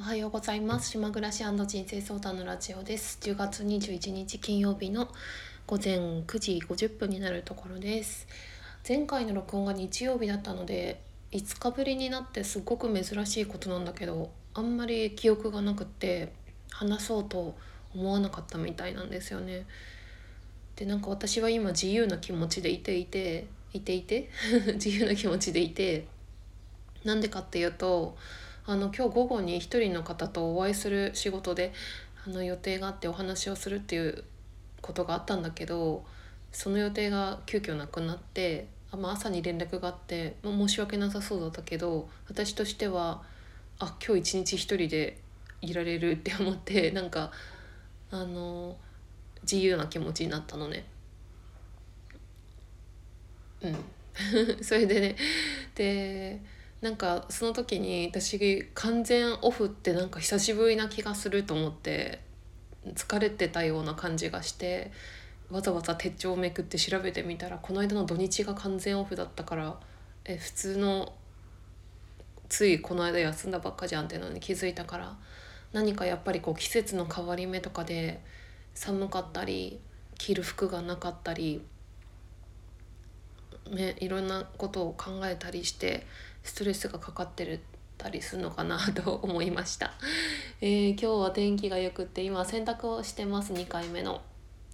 おはようございます。島暮らし人生相談のラジオです。10月21日金曜日の午前9時50分になるところです。前回の録音が日曜日だったので5日ぶりになってすごく珍しいことなんだけどあんまり記憶がなくって話そうと思わなかったみたいなんですよね。でなんか私は今自由な気持ちでいていていていて？自由な気持ちでいてなんでかっていうとあの今日午後に一人の方とお会いする仕事であの予定があってお話をするっていうことがあったんだけどその予定が急遽なくなってあ、まあ、朝に連絡があって、まあ、申し訳なさそうだったけど私としてはあ今日一日一人でいられるって思って なんかあの自由な気持ちになったのね。うん それでねでなんかその時に私完全オフってなんか久しぶりな気がすると思って疲れてたような感じがしてわざわざ手帳をめくって調べてみたらこの間の土日が完全オフだったからえ普通のついこの間休んだばっかじゃんっていうのに気づいたから何かやっぱりこう季節の変わり目とかで寒かったり着る服がなかったりねいろんなことを考えたりしてストレスがかかってるたりするのかなと思いました、えー、今日は天気が良くって今洗濯をしてます。2回目の。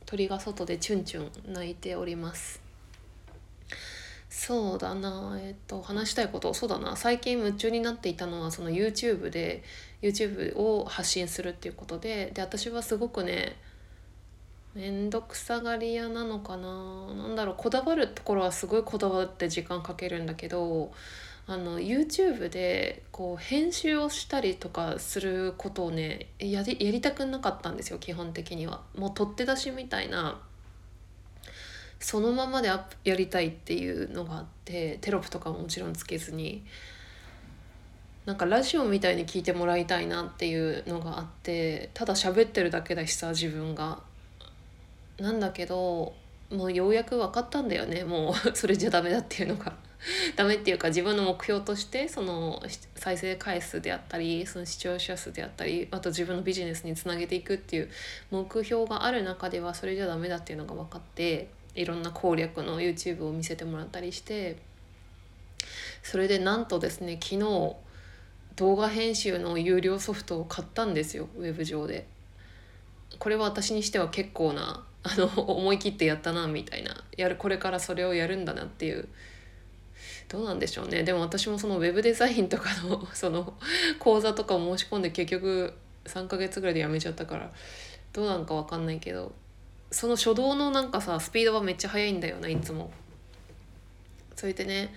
鳥が外でチュンチュン鳴いております。そうだな。えっと話したいこと。そうだな。最近夢中になっていたのはその YouTube で YouTube を発信するっていうことで。で私はすごくね面倒くさがり屋なのかな。なんだろう。こだわるところはすごいこだわって時間かけるんだけどあの YouTube でこう編集をしたりとかすることをねやりやりたくなかったんですよ基本的には。もう取って出しみたいなそのままでやりたいっていうのがあってテロップとかももちろんつけずになんかラジオみたいに聞いてもらいたいなっていうのがあってただ喋ってるだけだしさ自分が。なんだけどもうようやく分かったんだよねもう それじゃダメだっていうのが。ダメっていうか自分の目標としてその再生回数であったりその視聴者数であったりあと自分のビジネスにつなげていくっていう目標がある中ではそれじゃダメだっていうのが分かっていろんな攻略の YouTube を見せてもらったりしてそれでなんとですね昨日動画編集の有料ソフトを買ったんですよウェブ上で。これは私にしては結構なあの思い切ってやったなみたいなやるこれからそれをやるんだなっていうどうなんでしょうねでも私もそのウェブデザインとかの その講座とかを申し込んで結局3ヶ月ぐらいでやめちゃったからどうなんか分かんないけどその初動のなんかさスピードはめっちゃ速いんだよないつも。それでね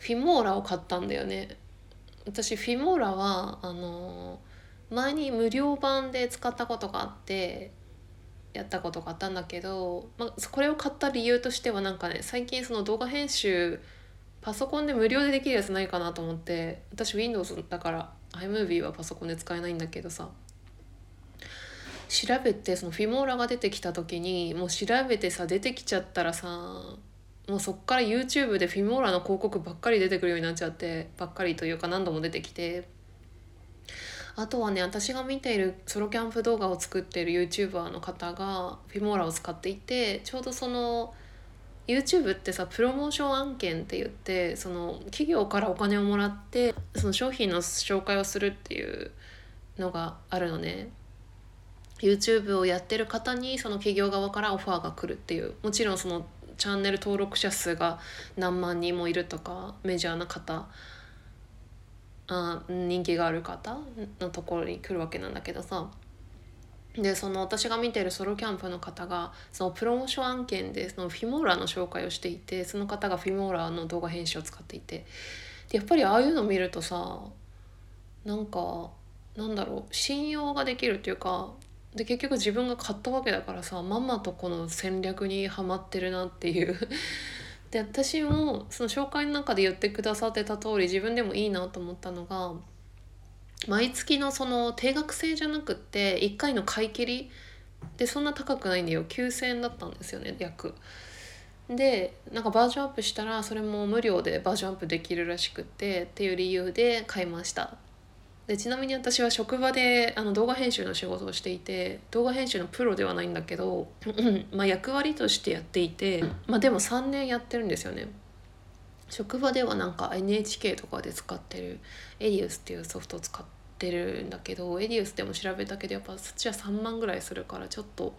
フィモーラを買ったんだよね。私フィモーラはあの前に無料版で使ったことがあってやったことがあったんだけど、まあ、これを買った理由としてはなんかね最近その動画編集パソコンで無料でできるやつないかなと思って私 Windows だから iMovie はパソコンで使えないんだけどさ。調べてそのフィモーラが出てきた時にもう調べてさ出てきちゃったらさもうそっから YouTube でフィモーラの広告ばっかり出てくるようになっちゃってばっかりというか何度も出てきて。あとはね私が見ているソロキャンプ動画を作っている YouTuber の方がフィモーラを使っていてちょうどその YouTube ってさプロモーション案件って言ってその企業からお金をもらってその商品の紹介をするっていうのがあるのね。YouTube をやってる方にその企業側からオファーが来るっていう。もちろんそのチャンネル登録者数が何万人もいるとかメジャーな方あ人気がある方のところに来るわけなんだけどさ。でその私が見てるソロキャンプの方がそのプロモーション案件でそのフィモーラーの紹介をしていてその方がフィモーラーの動画編集を使っていてでやっぱりああいうの見るとさなんかなんだろう信用ができるっていうかで結局自分が買ったわけだからさまんまとこの戦略にはまってるなっていう。で私もその紹介の中で言ってくださってた通り自分でもいいなと思ったのが毎月のその定額制じゃなくって1回の買い切りでそんな高くないんだよ9,000円だったんですよね約。でなんかバージョンアップしたらそれも無料でバージョンアップできるらしくてっていう理由で買いましたでちなみに私は職場であの動画編集の仕事をしていて動画編集のプロではないんだけどまあ役割としてやっていて、まあ、でも3年やってるんですよね。職場ではなんか NHK とかで使ってるエリウスっていうソフトを使ってるんだけどエリウスでも調べたけどやっぱそっちは3万ぐらいするからちょっと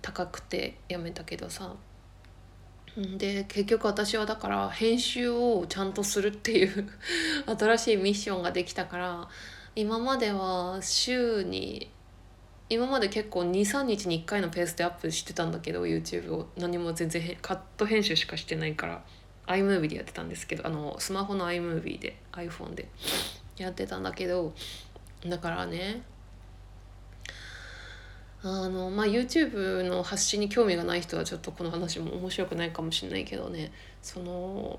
高くてやめたけどさ。で結局私はだから編集をちゃんとするっていう 新しいミッションができたから今までは週に今まで結構23日に1回のペースでアップしてたんだけど YouTube を。何も全然カット編集しかしてないから。iMovie でやってたんですけどあのスマホの iMovie で iPhone でやってたんだけどだからねあのまあ YouTube の発信に興味がない人はちょっとこの話も面白くないかもしれないけどねその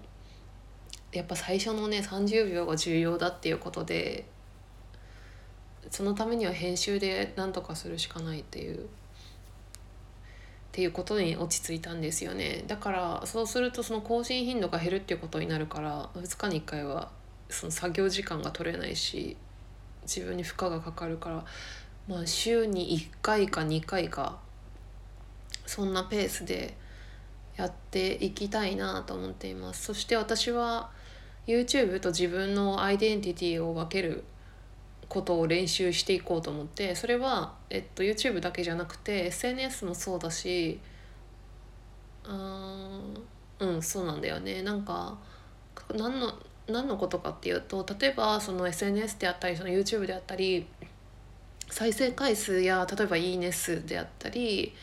やっぱ最初のね30秒が重要だっていうことでそのためには編集で何とかするしかないっていうっていうことに落ち着いたんですよね。だからそうするとその更新頻度が減るっていうことになるから2日に1回はその作業時間が取れないし自分に負荷がかかるからまあ、週に1回か2回かそんなペースでやっていきたいなと思っています。そして私は YouTube と自分のアイデンティティを分けることを練習していこうと思ってそれは、えっと、YouTube だけじゃなくて SNS もそうだしあうんそうなんだよね。なんか何の何のことかっていうと例えばその SNS であったりその YouTube であったり再生回数や例えば「いいね数」であったり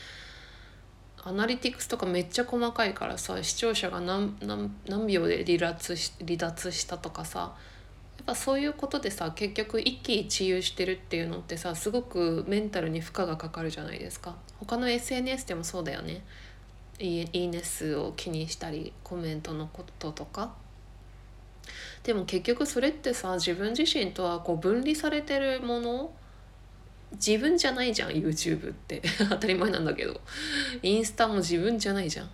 アナリティクスとかめっちゃ細かいからさ視聴者が何何何秒で離脱し離脱したとかさっぱそういうことでさ結局一喜一憂してるっていうのってさすごくメンタルに負荷がかかるじゃないですか。他の SNS でもそうだよね。いいね数を気にしたりコメントのこととか。でも結局それってさ自分自身とはこう分離されてるもの自分じゃないじゃん YouTube って。当たり前なんだけど。インスタも自分じゃないじゃん。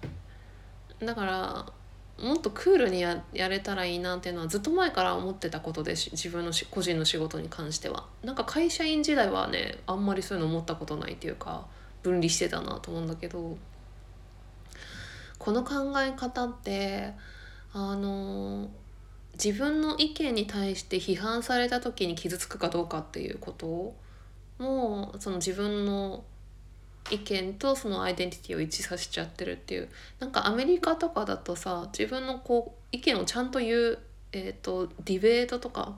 だからもっとクールにやれたらいいなっていうのはずっと前から思ってたことで自分の個人の仕事に関しては。なんか会社員時代はねあんまりそういうの思ったことないっていうか分離してたなと思うんだけど。この考え方ってあの自分の意見に対して批判された時に傷つくかどうかっていうこともその自分の意見とそのアイデンティティを一致させちゃってるっていうなんかアメリカとかだとさ自分のこう意見をちゃんと言う、えーと、ディベートとか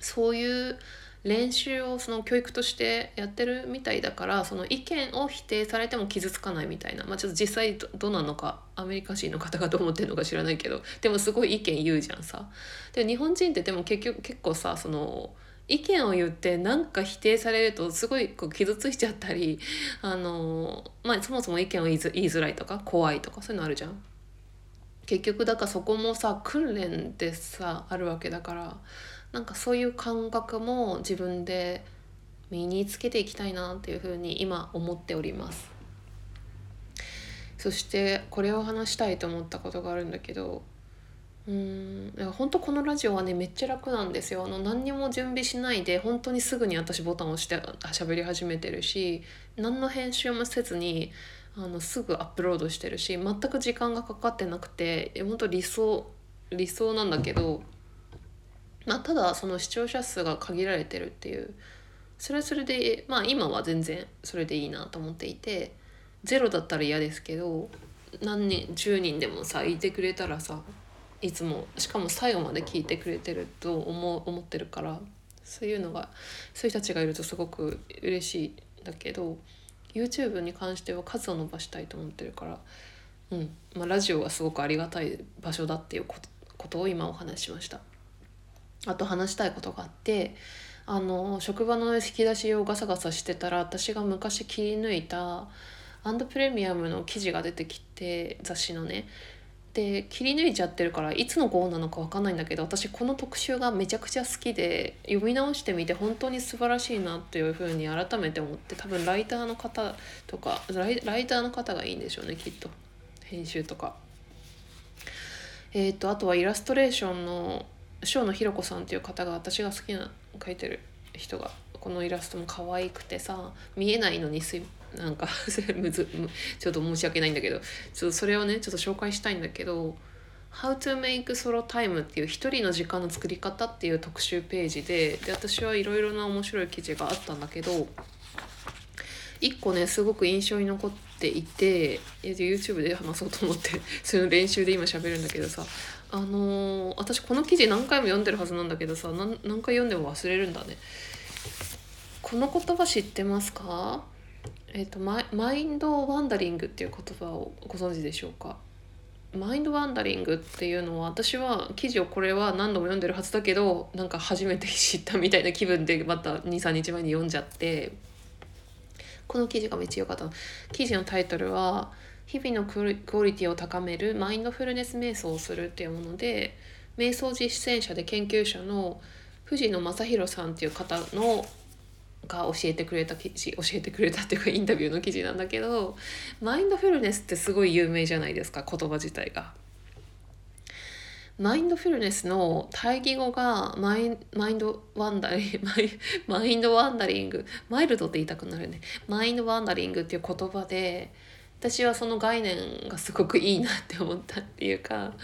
そういう練習をその教育としてやってるみたいだからその意見を否定されても傷つかないみたいなまあちょっと実際どうなのかアメリカ人の方がどう思ってるのか知らないけどでもすごい意見言うじゃんさ。で日本人ってでも結局結構さその意見を言って何か否定されるとすごいこう傷ついちゃったり あの、まあ、そもそも意見を言いづらいとか怖いとかそういうのあるじゃん。結局だからそこもさ訓練でさあるわけだからなんかそういう感覚も自分で身につけていきたいなっていうふうに今思っております。そしてこれを話したいと思ったことがあるんだけどうん。本当このラジオはねめっちゃ楽なんですよ。あの何にも準備しないで本当にすぐに私ボタンを押して喋り始めてるし何の編集もせずにあのすぐアップロードしてるし全く時間がかかってなくて本当理想理想なんだけど、まあ、ただその視聴者数が限られてるっていうそれはそれでまあ今は全然それでいいなと思っていてゼロだったら嫌ですけど何人10人でもさいてくれたらさいつもしかも最後まで聞いてくれてると思思ってるからそういうのがそういう人たちがいるとすごく嬉しいんだけど YouTube に関しては数を伸ばしたいと思ってるから、うんまあ、ラジオはすごくありがたい場所だっていうことことを今お話ししました。あと話したいことがあってあの職場の引き出しをガサガサしてたら私が昔切り抜いたアンドプレミアムの記事が出てきて雑誌のねで切り抜いちゃってるからいつの号なのか分かんないんだけど私この特集がめちゃくちゃ好きで読み直してみて本当に素晴らしいなっていうふうに改めて思って多分ライターの方とかライターの方がいいんでしょうねきっと編集とか。えーと、あとはイラストレーションの塩野ひろ子さんっていう方が私が好きな描いてる人がこのイラストも可愛くてさ見えないのにすなんか むずちょっと申し訳ないんだけどちょっとそれをねちょっと紹介したいんだけど「How to make solo time」っていう一人の時間の作り方っていう特集ページでで私はいろいろな面白い記事があったんだけど一個ねすごく印象に残っていて YouTube で話そうと思って その練習で今喋るんだけどさあのー、私この記事何回も読んでるはずなんだけどさ何回読んでも忘れるんだね。この言葉知ってますか？えっ、ー、とママインドワンダリングっていう言葉をご存知でしょうか？マインドワンダリングっていうのは私は記事をこれは何度も読んでるはずだけどなんか初めて知ったみたいな気分でまた23日前に読んじゃって。この記事がめっちゃ良かった記事のタイトルは「日々のクオリティを高めるマインドフルネス瞑想をする」っていうもので瞑想実践者で研究者の藤野正弘さんっていう方のが教えてくれた記事 教えてくれたっていうかインタビューの記事なんだけどマインドフルネスってすごい有名じゃないですか言葉自体が。マインドフルネスの対義語がマイマインドワンダリング マインドワンダリングマイルドって言いたくなるねマインドワンダリングっていう言葉で私はその概念がすごくいいなって思ったっていうか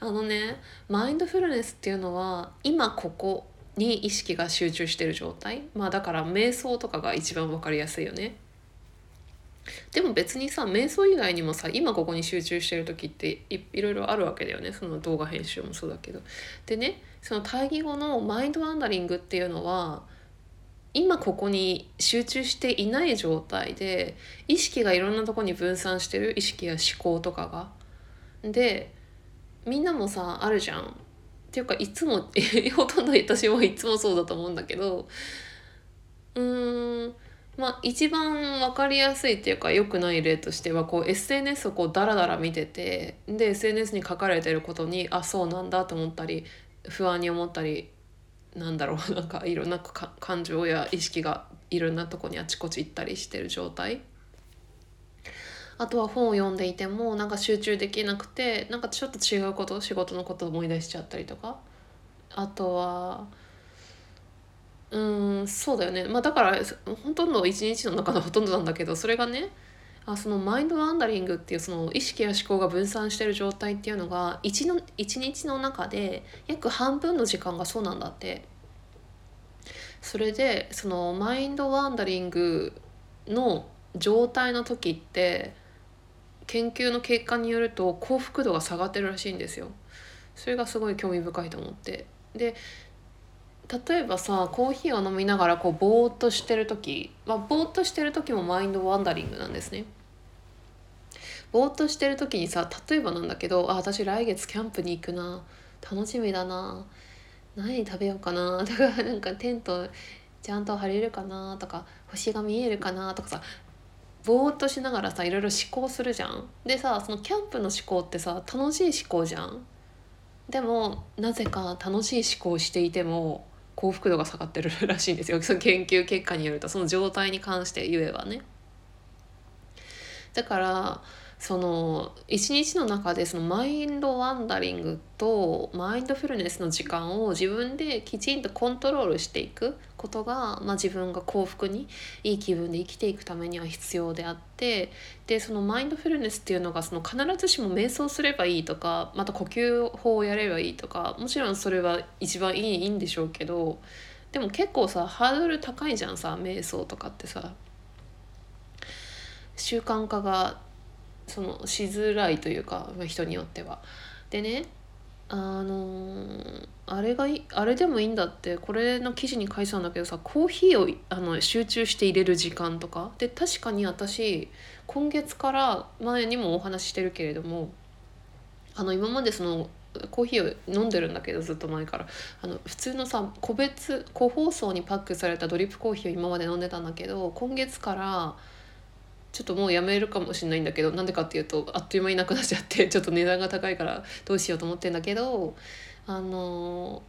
あのねマインドフルネスっていうのは今ここに意識が集中してる状態？まあだから瞑想とかが一番分かりやすいよね。でも別にさ瞑想以外にもさ今ここに集中してる時っていろいろあるわけだよねその動画編集もそうだけど。でねその対義語のマインドワンダリングっていうのは今ここに集中していない状態で意識がいろんなとこに分散してる意識や思考とかが。でみんなもさあるじゃんていうかいつも ほとんど私もいつもそうだと思うんだけどうーんまあ一番分かりやすいっていうか良くない例としてはこう SNS をこうダラダラ見ててで SNS に書かれてることにあそうなんだと思ったり不安に思ったりなんだろう なんかいろんな感情や意識がいろんなとこにあちこち行ったりしてる状態。あとは本を読んでいてもなんか集中できなくてなんかちょっと違うこと仕事のことを思い出しちゃったりとか。あとはうんそうだよね。まあだからほとんど一日の中のほとんどなんだけどそれがねあそのマインドワンダリングっていうその意識や思考が分散してる状態っていうのが一の一日の中で約半分の時間がそうなんだって。それでそのマインドワンダリングの状態の時って研究の結果によると幸福度が下がってるらしいんですよ。それがすごい興味深いと思って。で例えばさコーヒーを飲みながらこうぼーっとしてる時、まあ、ぼーっとしてる時もマインドワンダリングなんですね。ぼーっとしてる時にさ例えばなんだけどあ私来月キャンプに行くな。楽しみだな。何食べようかな。とかなんかテントちゃんと張れるかな。とか星が見えるかな。とかさぼーっとしながらさいろいろ思考するじゃん。でさそのキャンプの思考ってさ楽しい思考じゃん。でもなぜか楽しい思考をしていても幸福度が下がってるらしいんですよ その研究結果によるとその状態に関して言えばね。だからその一日の中でそのマインドワンダリングとマインドフルネスの時間を自分できちんとコントロールしていくことが、まあ、自分が幸福にいい気分で生きていくためには必要であってでそのマインドフルネスっていうのがその必ずしも瞑想すればいいとかまた呼吸法をやればいいとかもちろんそれは一番いいいいんでしょうけどでも結構さハードル高いじゃんさ瞑想とかってさ。習慣化がそのしづらいというか、ま、人によっては。でねあのー、あれがあれでもいいんだってこれの記事に書いてたんだけどさコーヒーをあの集中して入れる時間とかで確かに私今月から前にもお話ししてるけれどもあの今までそのコーヒーを飲んでるんだけどずっと前からあの普通のさ個別個包装にパックされたドリップコーヒーを今まで飲んでたんだけど今月からちょっともうやめるかもしれないんだけどなんでかっていうとあっという間になくなっちゃって ちょっと値段が高いからどうしようと思ってんだけどあの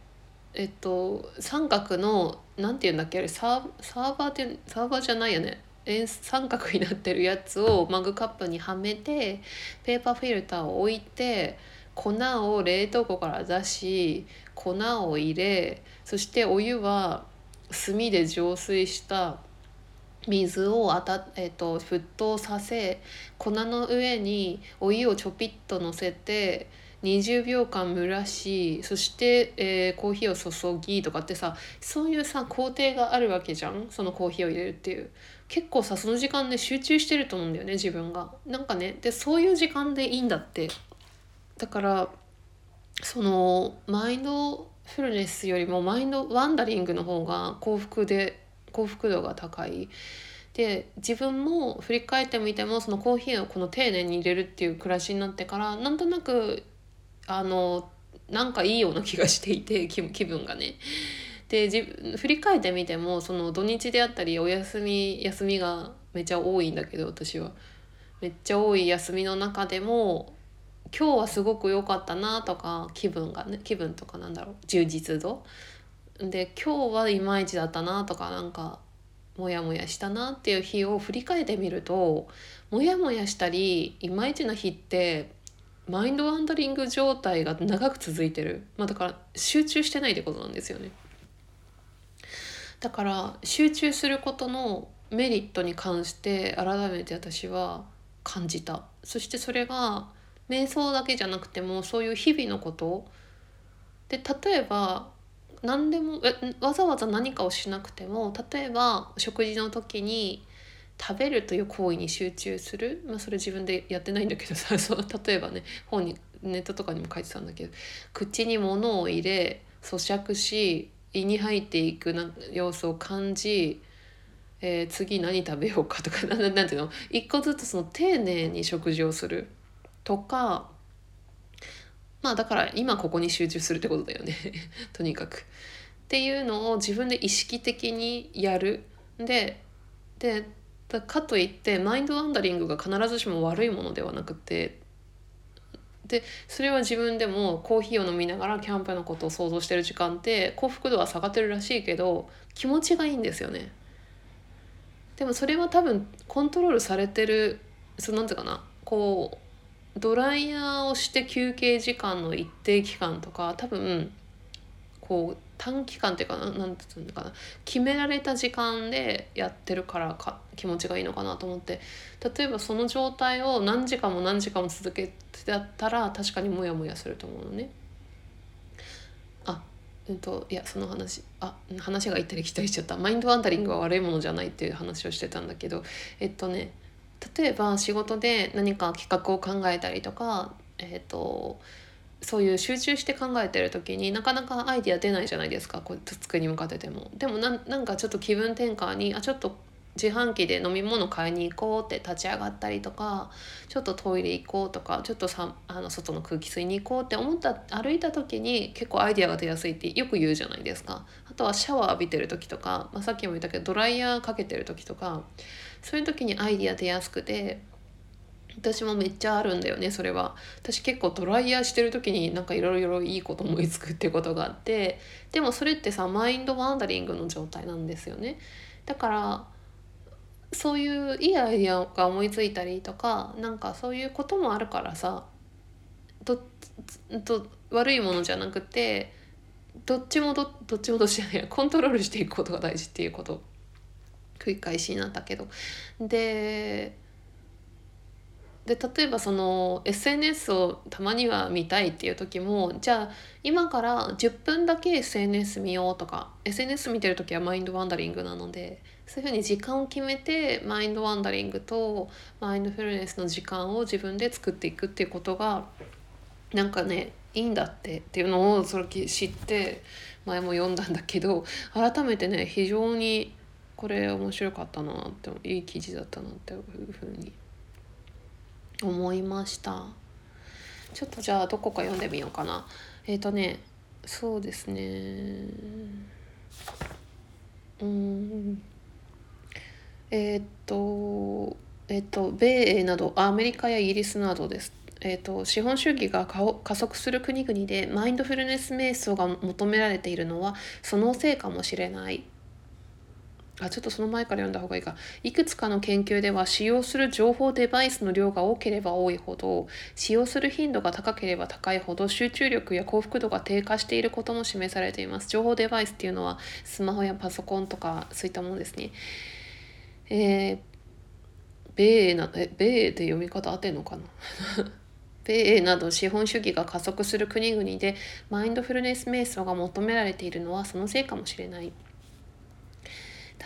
えっと三角のなんて言うんだっけあれサーサーバーってサーバーじゃないよね。三角になってるやつをマグカップにはめてペーパーフィルターを置いて粉を冷凍庫から出し粉を入れそしてお湯は炭で浄水した水をあた、えーと、沸騰させ粉の上にお湯をちょぴっとのせて20秒間蒸らしそして、えー、コーヒーを注ぎとかってさそういうさ工程があるわけじゃんそのコーヒーを入れるっていう結構さその時間で集中してると思うんだよね自分が。なんかねでそういう時間でいいんだってだからそのマインドフルネスよりもマインドワンダリングの方が幸福で幸福度が高い。で自分も振り返ってみてもそのコーヒーをこの丁寧に入れるっていう暮らしになってからなんとなくあのなんかいいような気がしていて 気分がね。で自振り返ってみてもその土日であったりお休み休みがめっちゃ多いんだけど私は。めっちゃ多い休みの中でも今日はすごく良かったなとか気分がね気分とかなんだろう充実度で今日はいまいちだったなとかなんかモヤモヤしたなっていう日を振り返ってみるとモヤモヤしたりいまいちな日ってマインドワンダリング状態が長く続いてる、まあ、だから集中してないってことなんですよね。だから集中することのメリットに関して改めて私は感じた。そしてそれが瞑想だけじゃなくてもそういう日々のこと。で例えば何でもわざわざ何かをしなくても例えば食事の時に食べるという行為に集中する、まあ、それ自分でやってないんだけどさ そう例えばね本にネットとかにも書いてたんだけど口に物を入れ咀嚼し胃に入っていくな様子を感じ、えー、次何食べようかとか なんなんていうの？一個ずつその丁寧に食事をするとかまあだから今ここに集中するってことだよね とにかく。っていうのを自分で意識的にやる。ででかといってマインドワンダリングが必ずしも悪いものではなくてでそれは自分でもコーヒーを飲みながらキャンプのことを想像してる時間って幸福度は下がってるらしいけど気持ちがいいんですよね。でもそれは多分コントロールされてるそのなんていうかなこうドライヤーをして休憩時間の一定期間とか多分こう短期間っていうかなんていうのかな。決められた時間でやってるからか気持ちがいいのかなと思って。例えばその状態を何時間も何時間も続けてやったら確かにモヤモヤすると思うのね。あうんといやその話。あ話が行ったり来たりしちゃった。マインドワンダリングは悪いものじゃないっていう話をしてたんだけど。えっとね例えば仕事で何か企画を考えたりとか、えーと、そういう集中して考えてる時になかなかアイディア出ないじゃないですかこう机に向かってても。でもなんかちょっと気分転換にあちょっと自販機で飲み物買いに行こうって立ち上がったりとかちょっとトイレ行こうとかちょっとさあの外の空気吸いに行こうって思った歩いた時に結構アイデアが出やすいってよく言うじゃないですか。あとはシャワー浴びてる時とか、まあ、さっきも言ったけどドライヤーかけてる時とかそういう時にアイディア出やすくて私もめっちゃあるんだよねそれは。私結構ドライヤーしてる時になんかいろいろいいこと思いつくってことがあってでもそれってさマインドワンダリングの状態なんですよね。だからそういういいアイディアが思いついたりとかなんかそういうこともあるからさどど悪いものじゃなくてどっちもどどっちもどっちじゃないコントロールしていくことが大事っていうこと。繰り返しになったけど。でで例えばその SNS をたまには見たいっていう時もじゃあ今から10分だけ SNS 見ようとか SNS 見てる時はマインドワンダリングなのでそういうふうに時間を決めてマインドワンダリングとマインドフルネスの時間を自分で作っていくっていうことがなんかねいいんだってっていうのをそれ知って前も読んだんだけど改めてね非常にこれ面白かったなっていい記事だったなっていうふうに思いました。ちょっとじゃあどこか読んでみようかな。えっ、ー、とねそうですね。うん。えっ、ー、とえっ、ー、と米英などアメリカやイギリスなどです。えーと、資本主義が加速する国々でマインドフルネス瞑想が求められているのはそのせいかもしれない。あちょっとその前から読んだ方がいいか。いくつかの研究では使用する情報デバイスの量が多ければ多いほど使用する頻度が高ければ高いほど集中力や幸福度が低下していることも示されています。情報デバイスっていうのはスマホやパソコンとかそういったものですね。えー、米なえ米で読み方合ってんのかな？米など資本主義が加速する国々でマインドフルネス瞑想が求められているのはそのせいかもしれない。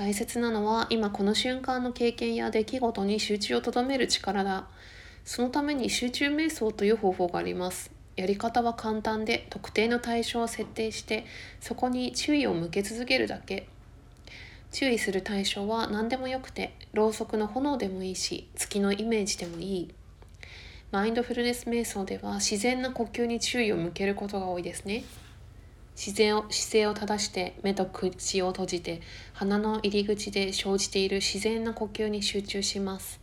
大切なのは今この瞬間の経験や出来事に集中をとどめる力だ。そのために集中瞑想という方法があります。やり方は簡単で特定の対象を設定してそこに注意を向け続けるだけ。注意する対象は何でもよくてろうそくの炎でもいいし月のイメージでもいい。マインドフルネス瞑想では自然な呼吸に注意を向けることが多いですね。自然を姿勢を正して目と口を閉じて鼻の入り口で生じている自然な呼吸に集中します。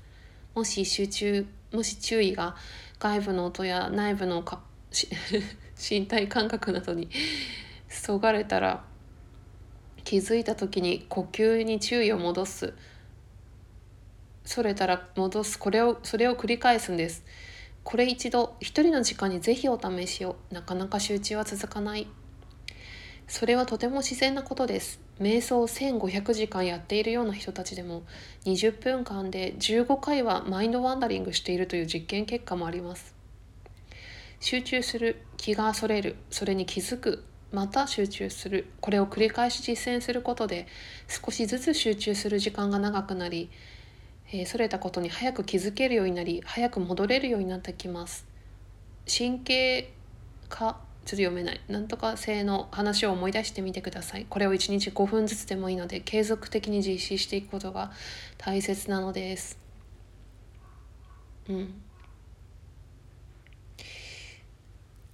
もし集中もし注意が外部の音や内部の 身体感覚などにそがれたら気づいた時に呼吸に注意を戻す。それたら戻す。これをそれを繰り返すんです。これ一度一人の時間にぜひお試しを。なかなか集中は続かない。それはとても自然なことです。瞑想1500時間やっているような人たちでも20分間で15回はマインドワンダリングしているという実験結果もあります。集中する、気がそれる、それに気づく、また集中する、これを繰り返し実践することで少しずつ集中する時間が長くなり、えー、それたことに早く気づけるようになり、早く戻れるようになってきます。神経科ちょっと読めない。なんとか性の話を思い出してみてください。これを1日5分ずつでもいいので継続的に実施していくことが大切なのです。うん。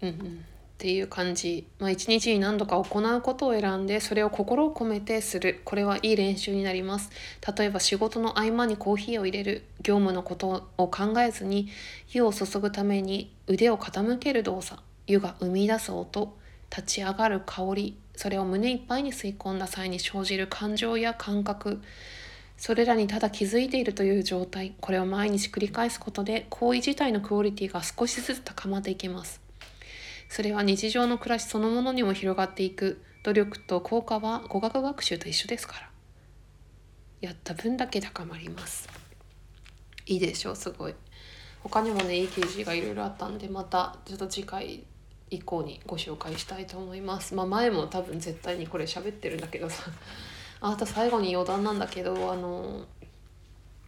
うんうん。っていう感じ、まあ、一日に何度か行うことを選んでそれを心を込めてする。これはいい練習になります。例えば仕事の合間にコーヒーを入れる。業務のことを考えずに火を注ぐために腕を傾ける動作。湯が生み出す音立ち上がる香りそれを胸いっぱいに吸い込んだ際に生じる感情や感覚それらにただ気づいているという状態これを毎日繰り返すことで行為自体のクオリティが少しずつ高まっていきます。それは日常の暮らしそのものにも広がっていく。努力と効果は語学学習と一緒ですから。やった分だけ高まります。いいでしょうすごい。他にもねいい記事がいろいろあったんでまたちょっと次回以降にご紹介したいと思います。まあ、前も多分絶対にこれ喋ってるんだけどさあと最後に余談なんだけどあの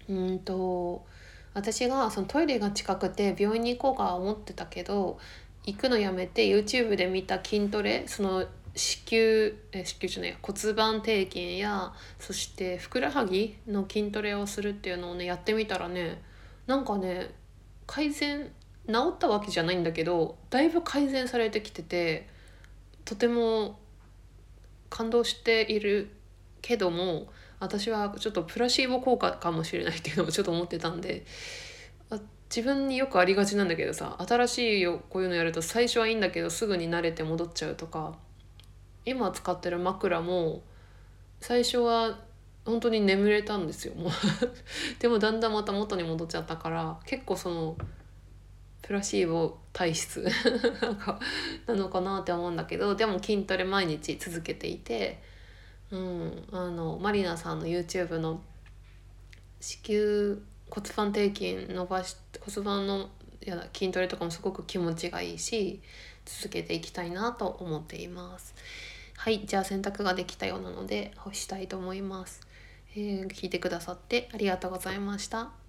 うんと私がそのトイレが近くて病院に行こうか思ってたけど行くのやめて YouTube で見た筋トレその子宮え子宮じゃない骨盤底筋やそしてふくらはぎの筋トレをするっていうのをねやってみたらねなんかね改善治ったわけじゃないんだけどだいぶ改善されてきててとても感動しているけども私はちょっとプラシーボ効果かもしれないっていうのもちょっと思ってたんで自分によくありがちなんだけどさ新しいよこういうのやると最初はいいんだけどすぐに慣れて戻っちゃうとか今使ってる枕も最初は本当に眠れたんですよもう。でもだんだんまた元に戻っちゃったから結構そのプラシーボ体質なんかなのかなって思うんだけどでも筋トレ毎日続けていて、うん、あのマリナさんの YouTube の子宮骨盤底筋伸ばし骨盤のや筋トレとかもすごく気持ちがいいし続けていきたいなと思っています。はいじゃあ洗濯ができたようなので干したいと思います、えー、聞いてくださってありがとうございました。